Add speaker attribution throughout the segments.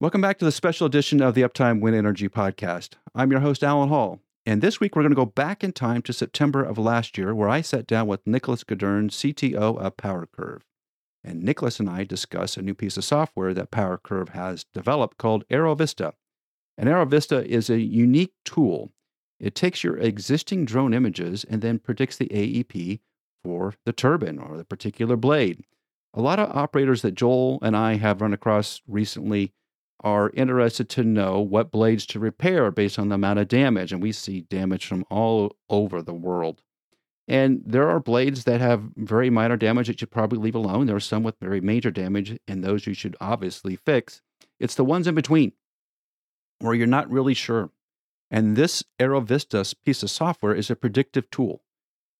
Speaker 1: Welcome back to the special edition of the Uptime Wind Energy podcast. I'm your host, Allen Hall. And this week, we're going to go back in time to September of last year, where I sat down with Nicholas Gaudern, CTO of PowerCurve. And Nicholas and I discuss a new piece of software that PowerCurve has developed called AeroVista. And AeroVista is a unique tool. It takes your existing drone images and then predicts the AEP for the turbine or the particular blade. A lot of operators that Joel and I have run across recently are interested to know what blades to repair based on the amount of damage. And we see damage from all over the world. And there are blades that have very minor damage that you probably leave alone. There are some with very major damage, and those you should obviously fix. It's the ones in between where you're not really sure. And this AeroVista piece of software is a predictive tool.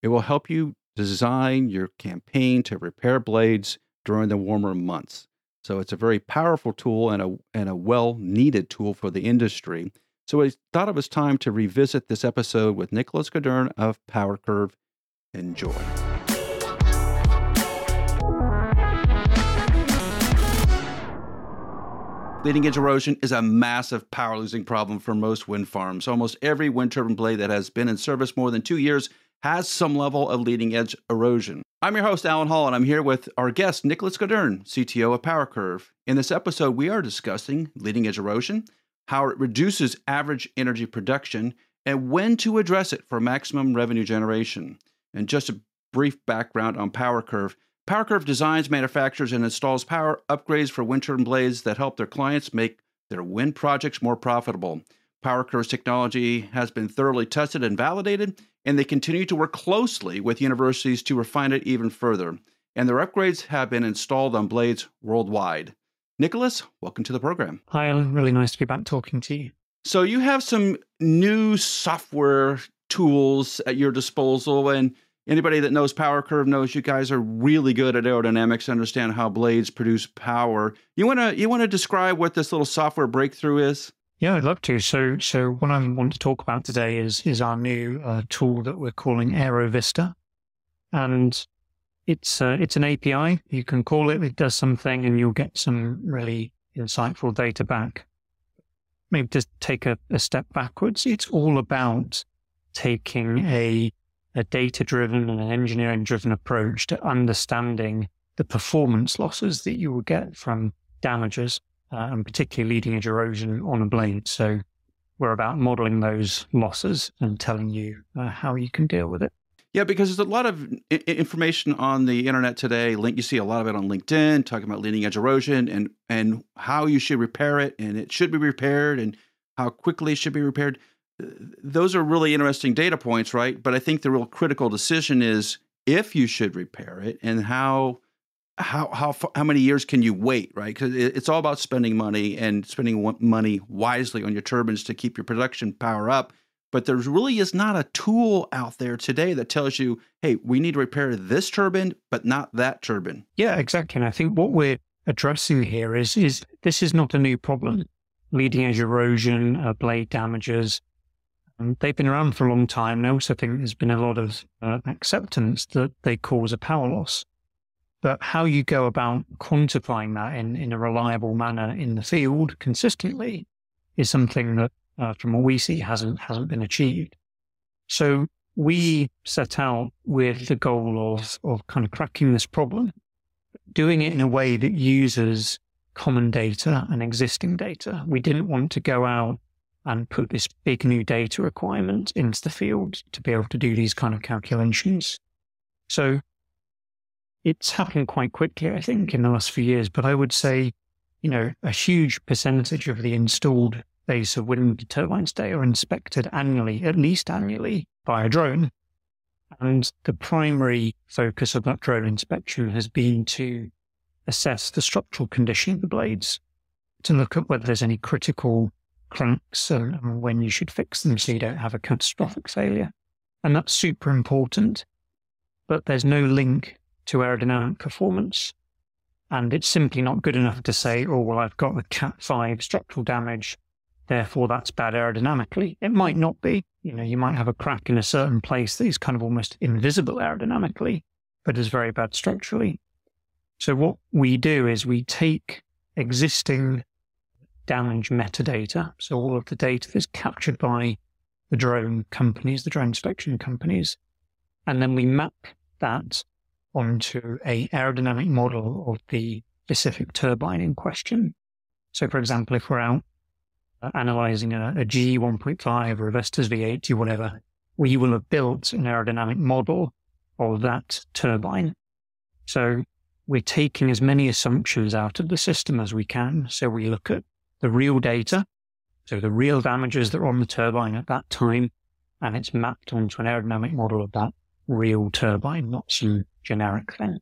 Speaker 1: It will help you design your campaign to repair blades during the warmer months. So it's a very powerful tool and a, and a well needed tool for the industry. So I thought it was time to revisit this episode with Nicholas Gaudern of PowerCurve. Enjoy. Leading edge erosion is a massive power losing problem for most wind farms. Almost every wind turbine blade that has been in service more than two years has some level of leading edge erosion. I'm your host, Allen Hall, and I'm here with our guest, Nicholas Gaudern, CTO of PowerCurve. In this episode, we are discussing leading edge erosion, how it reduces average energy production, and when to address it for maximum revenue generation. And just a brief background on PowerCurve. PowerCurve designs, manufactures, and installs power upgrades for wind turbine blades that help their clients make their wind projects more profitable. PowerCurve's technology has been thoroughly tested and validated, and they continue to work closely with universities to refine it even further. And their upgrades have been installed on blades worldwide. Nicholas, welcome to the program.
Speaker 2: Hi, Allen. Really nice to be back talking to you.
Speaker 1: So, you have some new software tools at your disposal, and anybody that knows PowerCurve knows you guys are really good at aerodynamics, understand how blades produce power. You want to you want to describe what this little software breakthrough is?
Speaker 2: Yeah, I'd love to. So, so what I want to talk about today is is our new uh, tool that we're calling AeroVista, and it's uh, it's an API. You can call it. It does something, and you'll get some really insightful data back. Maybe just take a, a step backwards. It's all about taking a a data driven and an engineering driven approach to understanding the performance losses that you will get from damages uh, and particularly leading edge erosion on a blade. So we're about modeling those losses and telling you uh, how you can deal with it.
Speaker 1: Yeah, because there's a lot of I- information on the internet today. Link, you see a lot of it on LinkedIn, talking about leading edge erosion and and how you should repair it, and it should be repaired, and how quickly it should be repaired. Those are really interesting data points, right? But I think the real critical decision is if you should repair it and how how how how many years can you wait, right? Because it's all about spending money and spending money wisely on your turbines to keep your production power up. But there really is not a tool out there today that tells you, hey, we need to repair this turbine, but not that turbine.
Speaker 2: Yeah, exactly. And I think what we're addressing here is is this is not a new problem. Leading edge erosion, uh, blade damages, um, they've been around for a long time. I also think there's been a lot of uh, acceptance that they cause a power loss. But how you go about quantifying that in, in a reliable manner in the field consistently is something that, uh, from what we see, hasn't hasn't been achieved. So we set out with the goal of of kind of cracking this problem, doing it in a way that uses common data and existing data. We didn't want to go out and put this big new data requirement into the field to be able to do these kind of calculations. So it's happened quite quickly, I think, in the last few years. But I would say, you know, a huge percentage of the installed base of wind turbines today are inspected annually, at least annually, by a drone. And the primary focus of that drone inspection has been to assess the structural condition of the blades, to look at whether there's any critical cranks and when you should fix them so you don't have a catastrophic failure. And that's super important. But there's no link to aerodynamic performance. And it's simply not good enough to say, oh, well, I've got a Cat 5 structural damage, therefore that's bad aerodynamically. It might not be. You know, you might have a crack in a certain place that is kind of almost invisible aerodynamically, but is very bad structurally. So what we do is we take existing damage metadata. So all of the data that's captured by the drone companies, the drone inspection companies. And then we map that onto a aerodynamic model of the specific turbine in question. So for example, if we're out uh, analyzing a, a GE 1.5 or a Vestas V80 or whatever, we will have built an aerodynamic model of that turbine. So we're taking as many assumptions out of the system as we can. So we look at the real data, so the real damages that are on the turbine at that time, and it's mapped onto an aerodynamic model of that real turbine, not some generic thing.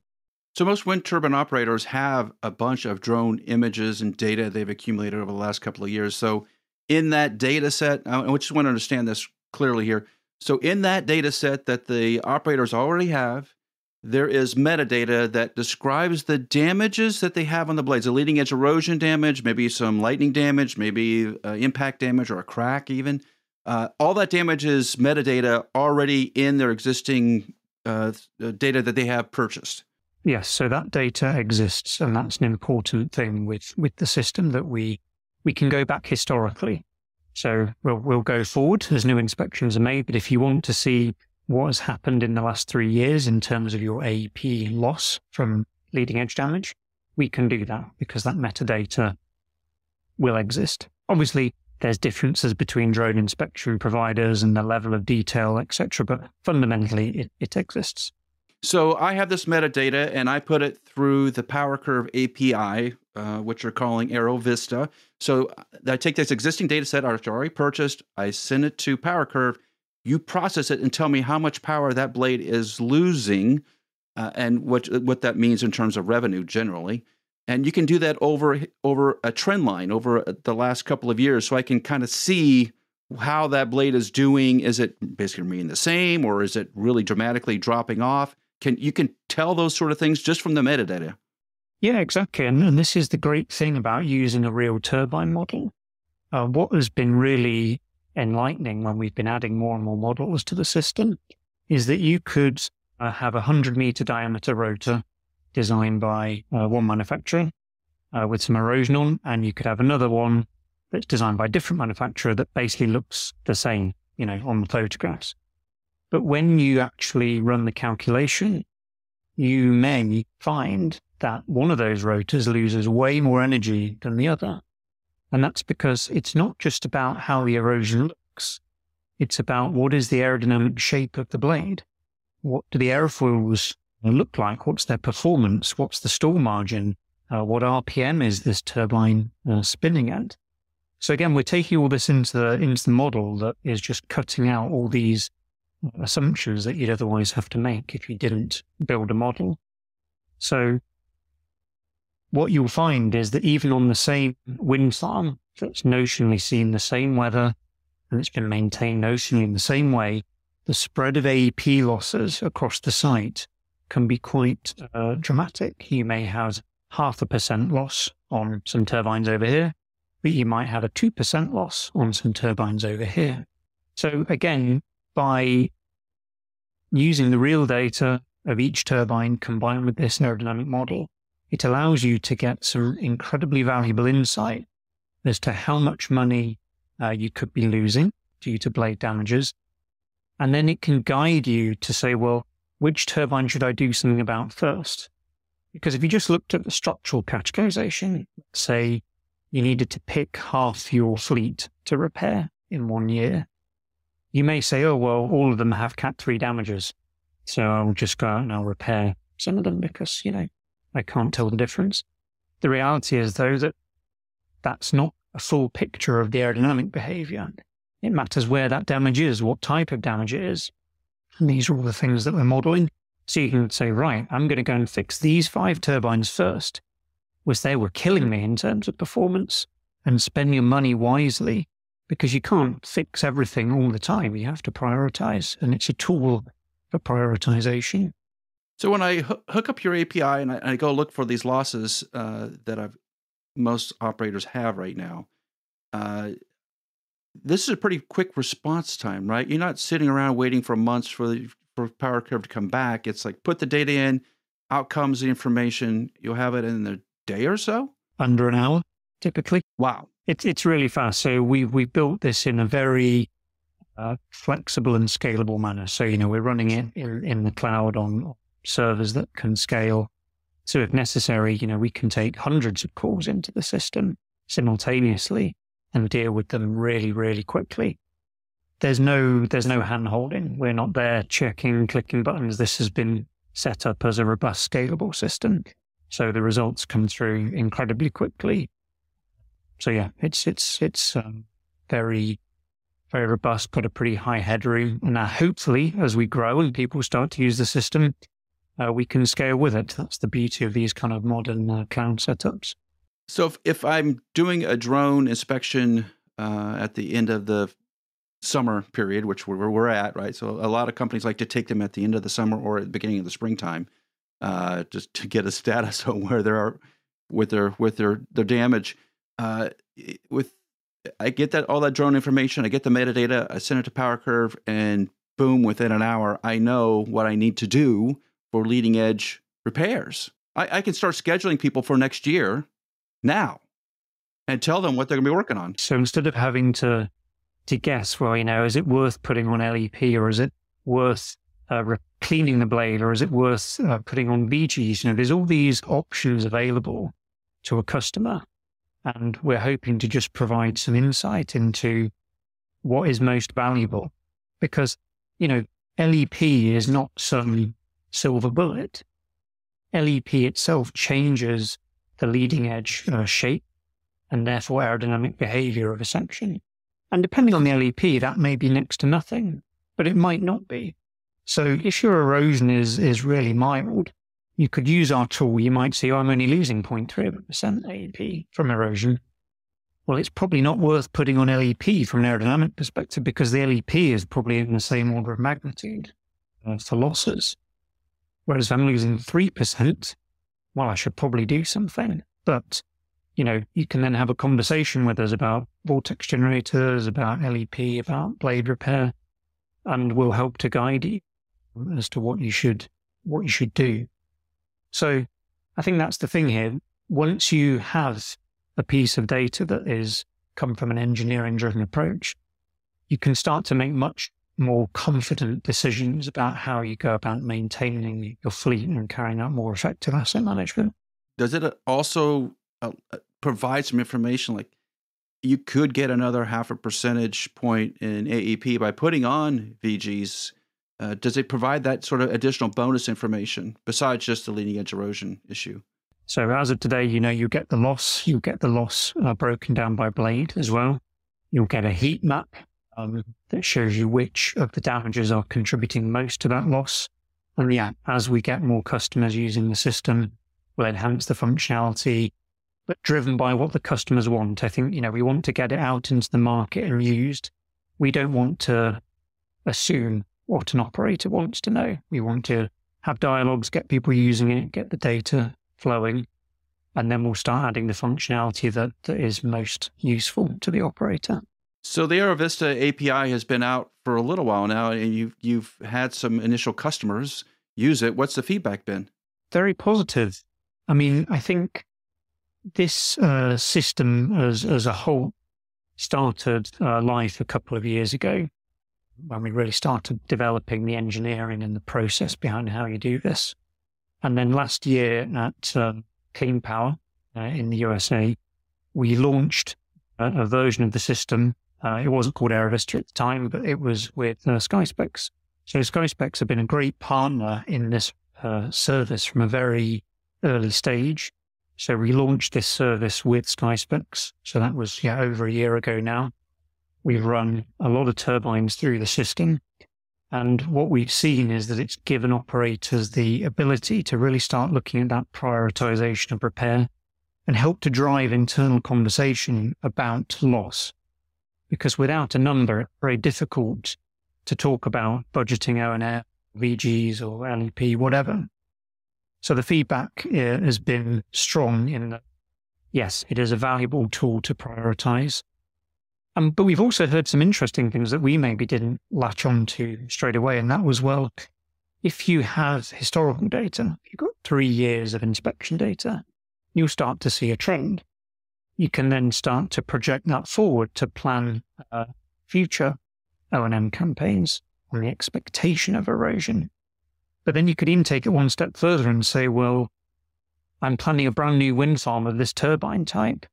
Speaker 1: So most wind turbine operators have a bunch of drone images and data they've accumulated over the last couple of years. So in that data set, I just want to understand this clearly here. So in that data set that the operators already have, there is metadata that describes the damages that they have on the blades, a leading edge erosion damage, maybe some lightning damage, maybe uh, impact damage or a crack even. Uh, all that damage is metadata already in their existing uh, data that they have purchased.
Speaker 2: Yes, so that data exists, and that's an important thing with with the system that we we can go back historically. So we'll we'll go forward as new inspections are made. But if you want to see what has happened in the last three years in terms of your AEP loss from leading edge damage, we can do that because that metadata will exist. Obviously, there's differences between drone inspection providers and the level of detail, etc. But fundamentally, it, it exists.
Speaker 1: So I have this metadata and I put it through the PowerCurve API, uh, which you're calling AeroVista. So I take this existing data set I've already purchased, I send it to PowerCurve, you process it and tell me how much power that blade is losing uh, and what what that means in terms of revenue generally. And you can do that over over a trend line over uh, the last couple of years, so I can kind of see how that blade is doing. Is it basically remaining the same, or is it really dramatically dropping off? Can you can tell those sort of things just from the metadata?
Speaker 2: Yeah, exactly. And, and this is the great thing about using a real turbine model. Uh, what has been really enlightening when we've been adding more and more models to the system is that you could uh, have a 100 meter diameter rotor designed by uh, one manufacturer uh, with some erosion on, and you could have another one that's designed by a different manufacturer that basically looks the same, you know, on the photographs. But when you actually run the calculation, you may find that one of those rotors loses way more energy than the other. And that's because it's not just about how the erosion looks. It's about what is the aerodynamic shape of the blade? What do the airfoils look like? What's their performance? What's the stall margin? Uh, what RPM is this turbine uh, spinning at? So again, we're taking all this into the, into the model that is just cutting out all these assumptions that you'd otherwise have to make if you didn't build a model. So what you'll find is that even on the same wind farm that's notionally seen the same weather and it's been maintained notionally in the same way, the spread of AEP losses across the site can be quite uh, dramatic. You may have half a percent loss on some turbines over here, but you might have a 2% loss on some turbines over here. So again, by using the real data of each turbine combined with this aerodynamic model, it allows you to get some incredibly valuable insight as to how much money uh, you could be losing due to blade damages. And then it can guide you to say, well, which turbine should I do something about first? Because if you just looked at the structural categorization, say you needed to pick half your fleet to repair in one year, you may say, oh, well, all of them have Cat 3 damages. So I'll just go out and I'll repair some of them because, you know, I can't tell the difference. The reality is, though, that that's not a full picture of the aerodynamic behavior. It matters where that damage is, what type of damage it is. And these are all the things that we're modeling. So you can say, right, I'm going to go and fix these five turbines first, which they were killing me in terms of performance, and spend your money wisely because you can't fix everything all the time. You have to prioritize, and it's a tool for prioritization.
Speaker 1: So when I hook up your API and I, go look for these losses uh, that I've, most operators have right now, uh, this is a pretty quick response time, right? You're not sitting around waiting for months for the, for PowerCurve to come back. It's like put the data in, out comes the information. You'll have it in a day or so.
Speaker 2: Under an hour. typically.
Speaker 1: Wow.
Speaker 2: It's, it's really fast. So we, we built this in a very uh, flexible and scalable manner. So, you know, we're running it in, in the cloud on servers that can scale. So if necessary, you know, we can take hundreds of calls into the system simultaneously and deal with them really, really quickly. There's no, there's no hand holding. We're not there checking, clicking buttons. This has been set up as a robust, scalable system. So the results come through incredibly quickly. So yeah, it's, it's, it's um, very, very robust, got a pretty high headroom. Now hopefully as we grow and people start to use the system, uh, we can scale with it. That's the beauty of these kind of modern uh, cloud setups.
Speaker 1: So if, if I'm doing a drone inspection uh, at the end of the summer period, which we're, we're at, right? So a lot of companies like to take them at the end of the summer or at the beginning of the springtime, uh, just to get a status on where they are with their with their their damage. Uh, with I get that all that drone information, I get the metadata, I send it to PowerCurve, and boom, within an hour, I know what I need to do for leading edge repairs. I, I can start scheduling people for next year now and tell them what they're going to be working on.
Speaker 2: So instead of having to to guess, well, you know, is it worth putting on LEP or is it worth uh, cleaning the blade or is it worth uh, putting on VGs? You know, there's all these options available to a customer. And we're hoping to just provide some insight into what is most valuable because, you know, LEP is not some silver bullet. LEP itself changes the leading edge uh, shape and therefore aerodynamic behavior of a section. And depending on the LEP, that may be next to nothing, but it might not be. So if your erosion is, is really mild, you could use our tool. You might say, oh, I'm only losing 0.3% LEP from erosion. Well, it's probably not worth putting on LEP from an aerodynamic perspective because the LEP is probably in the same order of magnitude for losses. Whereas if I'm losing 3%, well, I should probably do something. But you know, you can then have a conversation with us about vortex generators, about LEP, about blade repair, and we'll help to guide you as to what you should what you should do. So I think that's the thing here. Once you have a piece of data that is come from an engineering driven approach, you can start to make much more confident decisions about how you go about maintaining your fleet and carrying out more effective asset management.
Speaker 1: Does it also uh, provide some information like you could get another half a percentage point in AEP by putting on VGs. Uh, does it provide that sort of additional bonus information besides just the leading edge erosion issue?
Speaker 2: So as of today, you know, you get the loss, you get the loss uh, broken down by blade as well. You'll get a heat map um, that shows you which of the damages are contributing most to that loss. And yeah, as we get more customers using the system, we'll enhance the functionality, but driven by what the customers want. I think, you know, we want to get it out into the market and used. We don't want to assume what an operator wants to know. We want to have dialogues, get people using it, get the data flowing, and then we'll start adding the functionality that, that is most useful to the operator.
Speaker 1: So the Aerovista API has been out for a little while now, and you've you've had some initial customers use it. What's the feedback been?
Speaker 2: Very positive. I mean, I think this uh, system as, as a whole started uh, life a couple of years ago when we really started developing the engineering and the process behind how you do this. And then last year at um, Clean Power uh, in the USA, we launched a, a version of the system. Uh, it wasn't called Aerovista at the time, but it was with uh, SkySpecs. So SkySpecs have been a great partner in this uh, service from a very early stage. So we launched this service with SkySpecs. So that was yeah over a year ago now. We've run a lot of turbines through the system. And what we've seen is that it's given operators the ability to really start looking at that prioritization of repair and help to drive internal conversation about loss. Because without a number, it's very difficult to talk about budgeting O&M, VGs or LEP, whatever. So the feedback has been strong in that, yes, it is a valuable tool to prioritize. Um, but we've also heard some interesting things that we maybe didn't latch on to straight away. And that was, well, if you have historical data, if you've got three years of inspection data, you'll start to see a trend. You can then start to project that forward to plan uh, future O&M campaigns on the expectation of erosion. But then you could even take it one step further and say, well, I'm planning a brand new wind farm of this turbine type.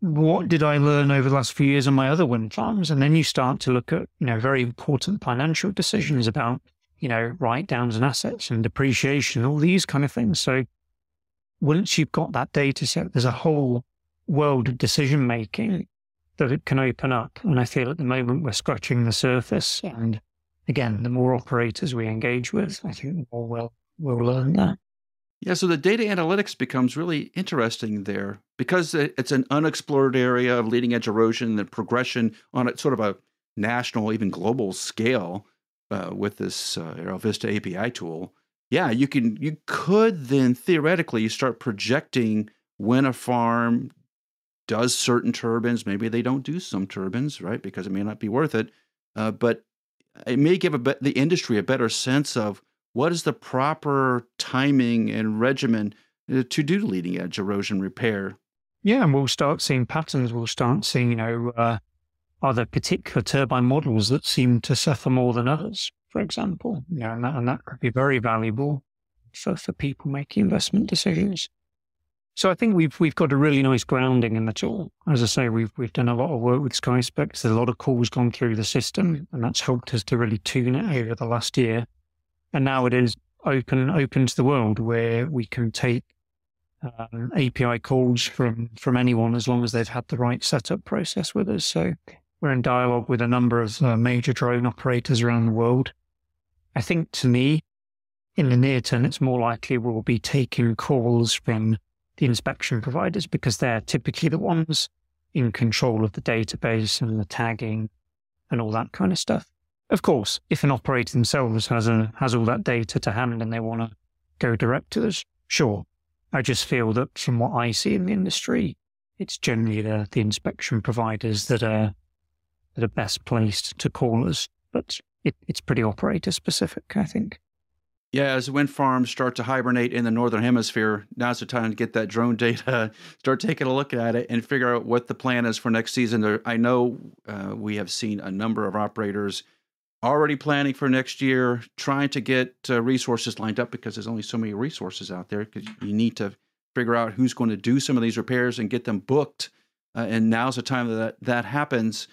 Speaker 2: What did I learn over the last few years on my other wind farms? And then you start to look at, you know, very important financial decisions about, you know, write downs and assets and depreciation, all these kind of things. So once you've got that data set, there's a whole world of decision making that it can open up. And I feel at the moment we're scratching the surface. And again, the more operators we engage with, I think the more we'll, we'll learn that.
Speaker 1: Yeah, so the data analytics becomes really interesting there because it's an unexplored area of leading edge erosion and progression on a sort of a national, even global scale uh, with this uh, AeroVista API tool. Yeah, you can you could then theoretically start projecting when a farm does certain turbines. Maybe they don't do some turbines, right? Because it may not be worth it. Uh, but it may give be- the industry a better sense of what is the proper timing and regimen uh, to do leading edge erosion repair.
Speaker 2: Yeah, and we'll start seeing patterns. We'll start seeing, you know, uh, are there particular turbine models that seem to suffer more than others, for example? Yeah, and that, and that could be very valuable for, for people making investment decisions. So I think we've we've got a really nice grounding in the tool. As I say, we've we've done a lot of work with SkySpecs. There's a lot of calls gone through the system, and that's helped us to really tune it over the last year. And now it is open open to the world where we can take um, API calls from from anyone as long as they've had the right setup process with us. So we're in dialogue with a number of uh, major drone operators around the world. I think to me, in the near term, it's more likely we'll be taking calls from the inspection providers because they're typically the ones in control of the database and the tagging and all that kind of stuff. Of course, if an operator themselves has a, has all that data to hand and they want to go direct to us, sure. I just feel that from what I see in the industry, it's generally the, the inspection providers that are that are best placed to call us. But it, it's pretty operator specific, I think.
Speaker 1: Yeah, as wind farms start to hibernate in the northern hemisphere, now's the time to get that drone data, start taking a look at it, and figure out what the plan is for next season. I know uh, we have seen a number of operators already planning for next year, trying to get uh, resources lined up because there's only so many resources out there. Because you need to figure out who's going to do some of these repairs and get them booked. Uh, and now's the time that that happens.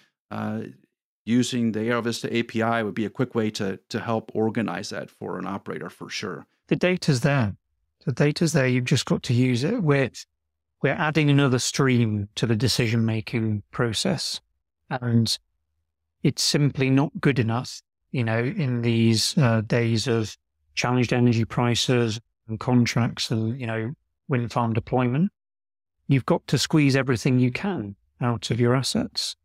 Speaker 1: Using the AeroVista API would be a quick way to to help organize that for an operator for sure.
Speaker 2: The data's there. The data's there. You've just got to use it. We're we're adding another stream to the decision making process, and it's simply not good enough. You know, in these uh, days of challenged energy prices and contracts and you know wind farm deployment, you've got to squeeze everything you can out of your assets.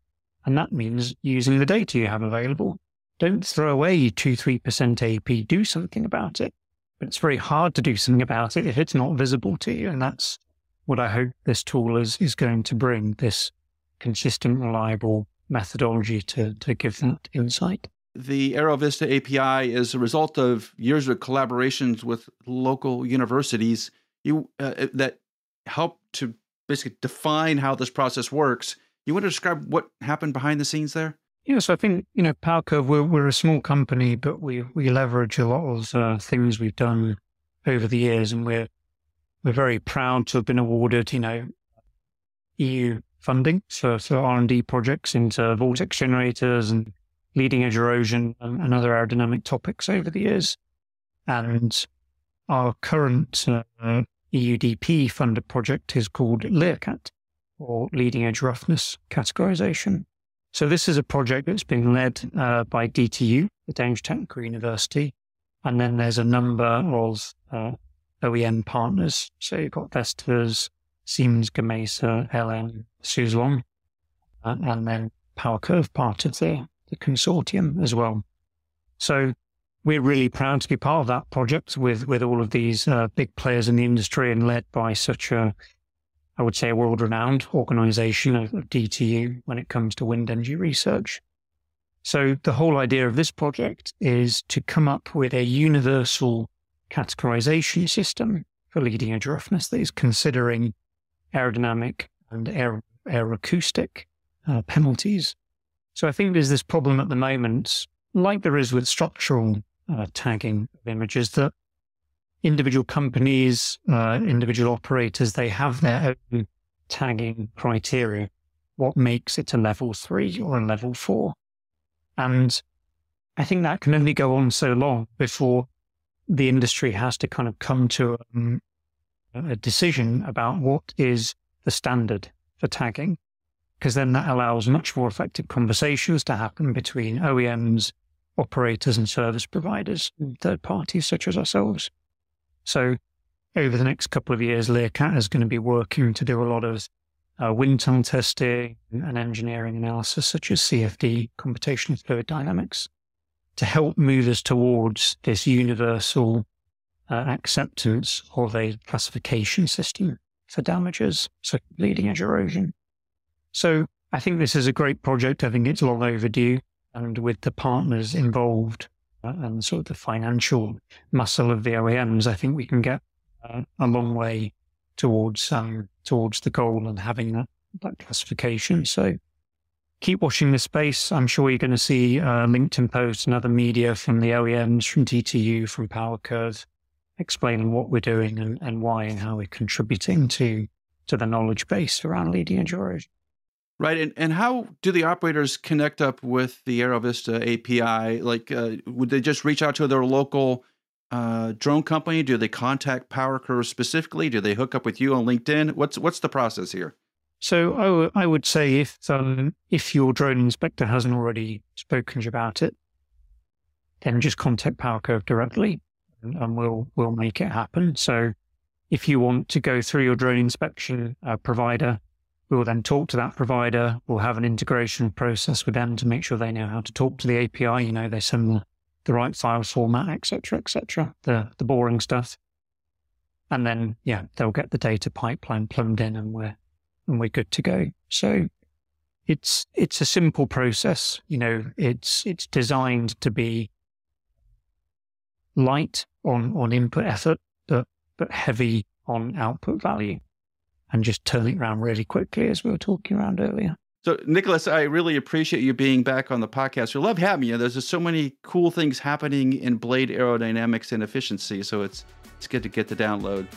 Speaker 2: And that means using the data you have available. Don't throw away 2 3% AEP, do something about it. But it's very hard to do something about it if it's not visible to you. And that's what I hope this tool is, is going to bring this consistent, reliable methodology to, to give that insight.
Speaker 1: The AeroVista API is a result of years of collaborations with local universities you, uh, that help to basically define how this process works you want to describe what happened behind the scenes there?
Speaker 2: Yeah, so I think you know PowerCurve. We're we're a small company, but we we leverage a lot of uh, things we've done over the years, and we're we're very proud to have been awarded, you know, EU funding for for R and D projects into vortex generators and leading edge erosion and, and, other aerodynamic topics over the years. And our current uh, EUDP funded project is called LERCAT, or leading edge roughness categorization. So this is a project that's being led uh, by DTU, the Danish Technical University, and then there's a number of uh, OEM partners. So you've got Vestas, Siemens Gamesa, LM, Suzlon, uh, and then PowerCurve part of the, the consortium as well. So we're really proud to be part of that project with, with all of these uh, big players in the industry and led by such a I would say, a world renowned organization of, DTU when it comes to wind energy research. So the whole idea of this project is to come up with a universal categorization system for leading edge roughness that is considering aerodynamic and air, aeroacoustic uh, penalties. So I think there's this problem at the moment, like there is with structural uh, tagging of images, that individual companies, uh, individual operators, they have their own tagging criteria. What makes it a level three or a level four? And I think that can only go on so long before the industry has to kind of come to um, a decision about what is the standard for tagging, because then that allows much more effective conversations to happen between OEMs, operators, and service providers, third parties such as ourselves. So, over the next couple of years, LERCAT is going to be working to do a lot of uh, wind tunnel testing and engineering analysis, such as CFD, computational fluid dynamics, to help move us towards this universal uh, acceptance of a classification system for damages, so leading edge erosion. So I think this is a great project. I think it's long overdue. And with the partners involved and sort of the financial muscle of the OEMs, I think we can get uh, a long way towards um, towards the goal and having that, that classification. So keep watching the space. I'm sure you're going to see uh, LinkedIn posts and other media from the OEMs, from DTU, from PowerCurve, explaining what we're doing and, and why and how we're contributing to to the knowledge base around leading erosion.
Speaker 1: Right, and and how do the operators connect up with the AeroVista API? Like, uh, would they just reach out to their local uh, drone company? Do they contact PowerCurve specifically? Do they hook up with you on LinkedIn? What's what's the process here?
Speaker 2: So I would say if um, if your drone inspector hasn't already spoken about it, then just contact PowerCurve directly, and, and we'll we'll make it happen. So if you want to go through your drone inspection uh, provider, we will then talk to that provider. We'll have an integration process with them to make sure they know how to talk to the API. You know, they send the, right file format, etc., etc. The the boring stuff, and then yeah, they'll get the data pipeline plumbed in, and we're and we're good to go. So it's it's a simple process. You know, it's it's designed to be light on on input effort, but but heavy on output value, and just turn it around really quickly, as we were talking around earlier.
Speaker 1: So, Nicholas, I really appreciate you being back on the podcast. We love having you. There's just so many cool things happening in blade aerodynamics and efficiency. So it's it's good to get the download.